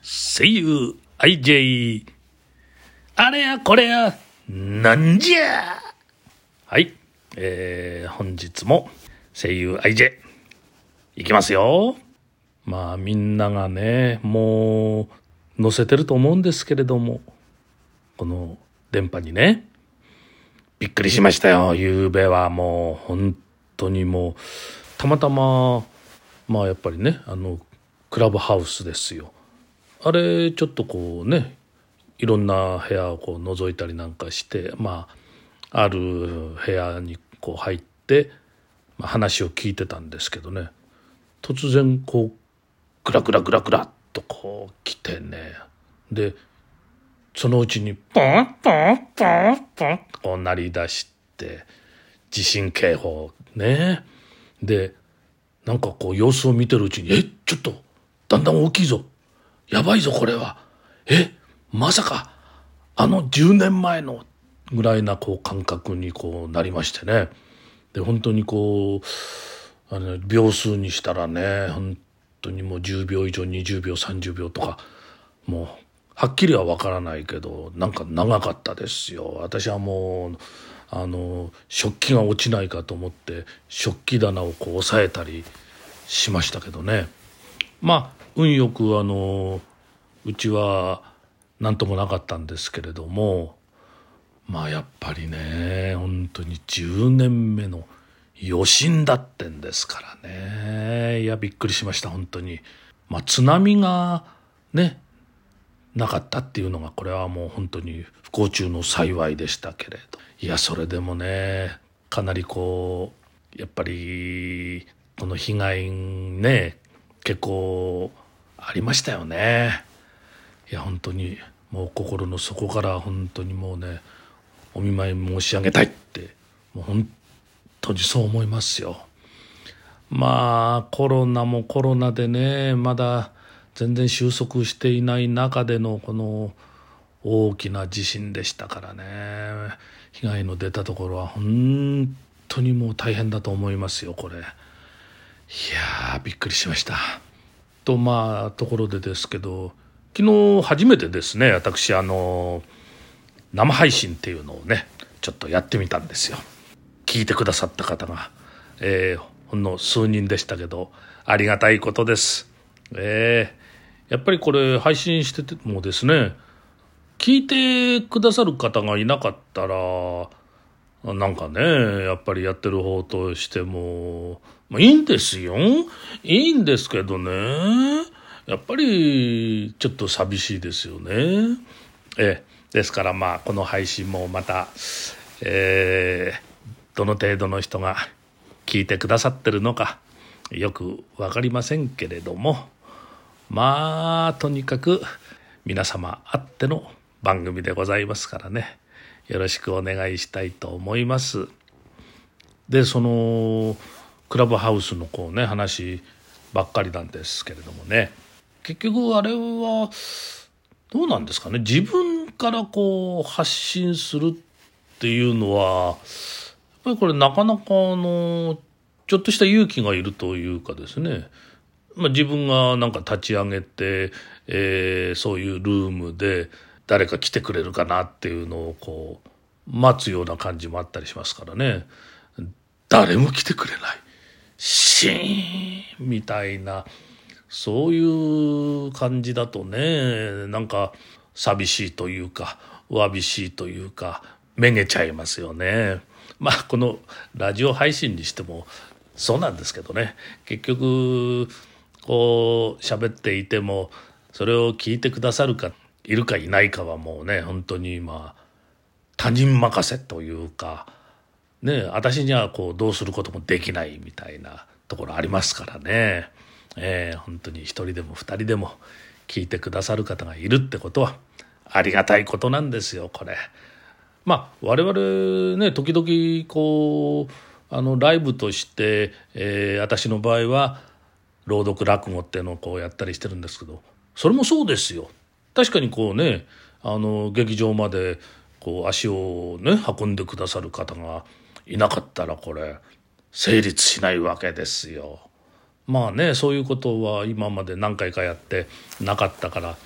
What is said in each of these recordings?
声優 IJ あれやこれやなんじゃ。はい、えー、本日も声優 IJ いきますよ。まあみんながねもう載せてると思うんですけれどもこの電波にねびっくりしましたよ。夕べはもう本当にもうたまたままあやっぱりねあのクラブハウスですよ。あれちょっとこうねいろんな部屋をこう覗いたりなんかしてまあある部屋にこう入って、まあ、話を聞いてたんですけどね。突然こうグラグラグラグラっとこう来てね。でそのうちにポンポンポンポンとこう鳴り出して。地震警報ね。でなんかこう様子を見てるうちに「えちょっとだんだん大きいぞ。やばいぞこれは。えまさかあの10年前のぐらいなこう感覚にこうなりましてね。で本当にこうあの秒数にしたらね本当にもう10秒以上20秒30秒とかもうはっきりは分からないけどなんか長かったですよ。私はもうあの食器が落ちないかと思って食器棚をこう押さえたりしましたけどね。まあ運よくあのうちは何ともなかったんですけれどもまあやっぱりね本当に10年目の余震だってんですからね。いやびっくりしました本当に。まあ津波がねなかったっていうのがこれはもう本当に不幸中の幸いでしたけれど。いやそれでもねかなりこうやっぱりこの被害ね結構ありましたよね。いや本当にもう心の底から本当にもうねお見舞い申し上げたいってもう本当にそう思いますよ。まあコロナもコロナでねまだ全然収束していない中でのこの大きな地震でしたからね。被害の出たところは本当にもう大変だと思いますよこれ。いやーびっくりしました。とまあところでですけど昨日初めてですね私あの生配信っていうのをねちょっとやってみたんですよ。聞いてくださった方が、えー、ほんの数人でしたけどありがたいことです。えー、やっぱりこれ配信しててもですね聞いてくださる方がいなかったらなんかねやっぱりやってる方としても、まあ、いいんですよ。いいんですけどね。やっぱりちょっと寂しいですよね。ええ。ですからまあこの配信もまた、えー、どの程度の人が聞いてくださってるのかよく分かりませんけれどもまあとにかく皆様あっての番組でございますからね。よろしくお願いしたいと思います。でそのクラブハウスのこうね話ばっかりなんですけれどもね。結局あれはどうなんですかね？自分からこう発信するっていうのはやっぱりこれなかなかあのちょっとした勇気がいるというかですね、まあ、自分がなんか立ち上げて、えー、そういうルームで誰か来てくれるかなっていうのをこう待つような感じもあったりしますからね。誰も来てくれない。シーンみたいな。そういう感じだとねなんか寂しいというかわびしいというかめげちゃいますよね。まあこのラジオ配信にしてもそうなんですけどね。結局こう喋っていてもそれを聞いてくださるかいるかいないかはもうね本当にまあ他人任せというかね私にはこうどうすることもできないみたいなところありますからね。えー、本当に一人でも二人でも聞いてくださる方がいるってことはありがたいことなんですよこれ。まあ我々ね時々こうあのライブとして、えー、私の場合は朗読落語っていうのをこうやったりしてるんですけどそれもそうですよ。確かにこうねあの劇場までこう足をね運んでくださる方がいなかったらこれ成立しないわけですよ。まあねそういうことは今まで何回かやってなかったから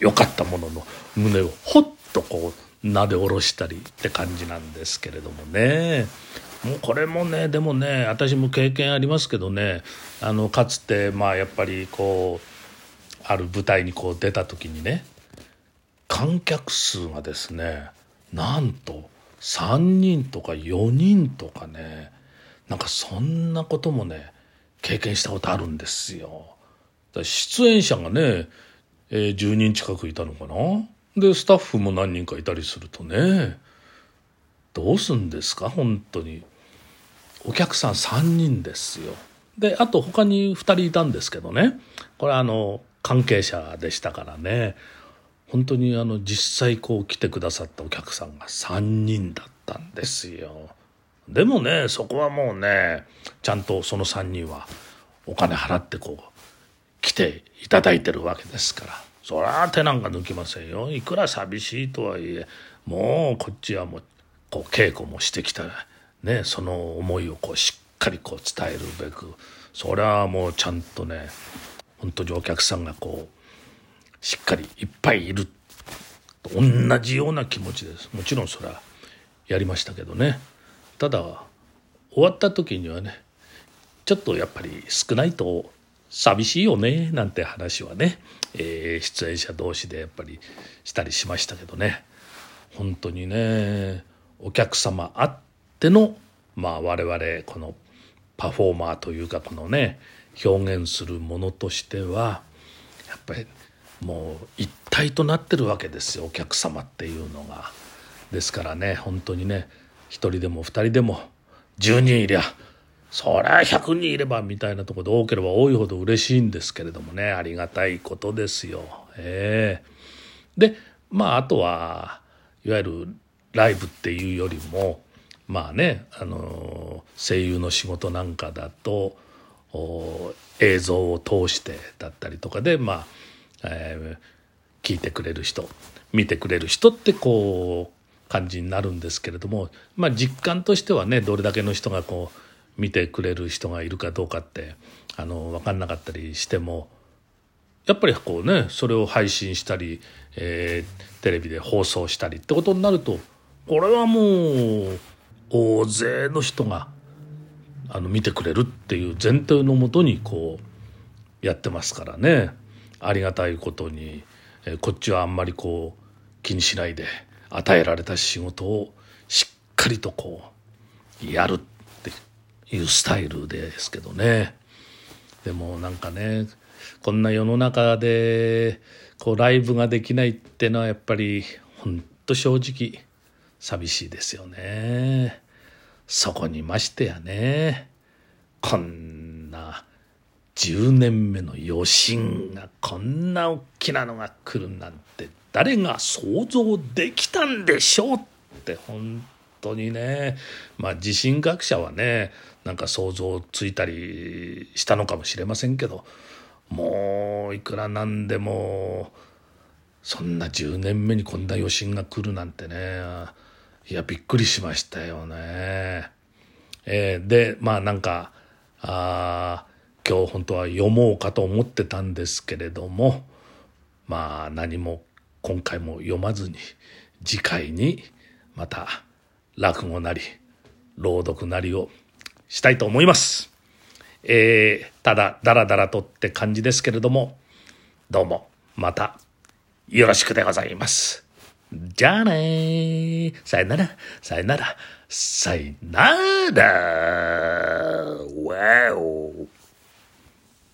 よかったものの胸をほっとこうなで下ろしたりって感じなんですけれどもねもうこれもねでもね私も経験ありますけどねあのかつてまあやっぱりこうある舞台にこう出た時にね観客数がですねなんと3人とか4人とかねなんかそんなこともね経験したことあるんですよ。出演者がね、えー、10人近くいたのかな？でスタッフも何人かいたりするとねどうすんですか？本当に。お客さん3人ですよ。であと他に2人いたんですけどね。これあの関係者でしたからね。本当にあの実際こう来てくださったお客さんが3人だったんですよ。でもねそこはもうねちゃんとその3人はお金払ってこう来ていただいてるわけですから。そりゃ手なんか抜きませんよ。いくら寂しいとはいえもうこっちはもうこう稽古もしてきた。ねその思いをこうしっかりこう伝えるべく。それはもうちゃんとね本当にお客さんがこうしっかりいっぱいいる。と同じような気持ちです。もちろんそれはやりましたけどね。ただ終わった時にはねちょっとやっぱり少ないと寂しいよねなんて話はね、えー、出演者同士でやっぱりしたりしましたけどね。本当にねお客様あってのまあ我々このパフォーマーというかこのね表現するものとしてはやっぱりもう一体となってるわけですよお客様っていうのが。ですからね本当にね1人でも2人でも10人いりゃそりゃ100人いればみたいなとこで多ければ多いほど嬉しいんですけれどもねありがたいことですよ。えー、でまああとはいわゆるライブっていうよりもまあねあの声優の仕事なんかだと映像を通してだったりとかでまあ、えー、聞いてくれる人見てくれる人ってこう感じになるんですけれども、まあ、実感としてはねどれだけの人がこう見てくれる人がいるかどうかってあの分かんなかったりしてもやっぱりこうねそれを配信したり、えー、テレビで放送したりってことになるとこれはもう大勢の人があの見てくれるっていう前提のもとにこうやってますからねありがたいことに、え、こっちはあんまりこう気にしないで。与えられた仕事をしっかりとこうやるっていうスタイルですけどねでもなんかねこんな世の中でこうライブができないってのはやっぱりほんと正直寂しいですよねそこにましてやねこんな10年目の余震がこんな大きなのが来るなんて誰が想像できたんでしょうって本当にね。まあ地震学者はねなんか想像ついたりしたのかもしれませんけどもういくらなんでもそんな10年目にこんな余震が来るなんてね。いやびっくりしましたよね。えー、でまあなんかあ今日本当は読もうかと思ってたんですけれどもまあ何も今回も読まずに次回にまた落語なり朗読なりをしたいと思います。えー、ただだらだらとって感じですけれどもどうもまたよろしくでございます。じゃあねさよなら。さよなら。さよなら。わお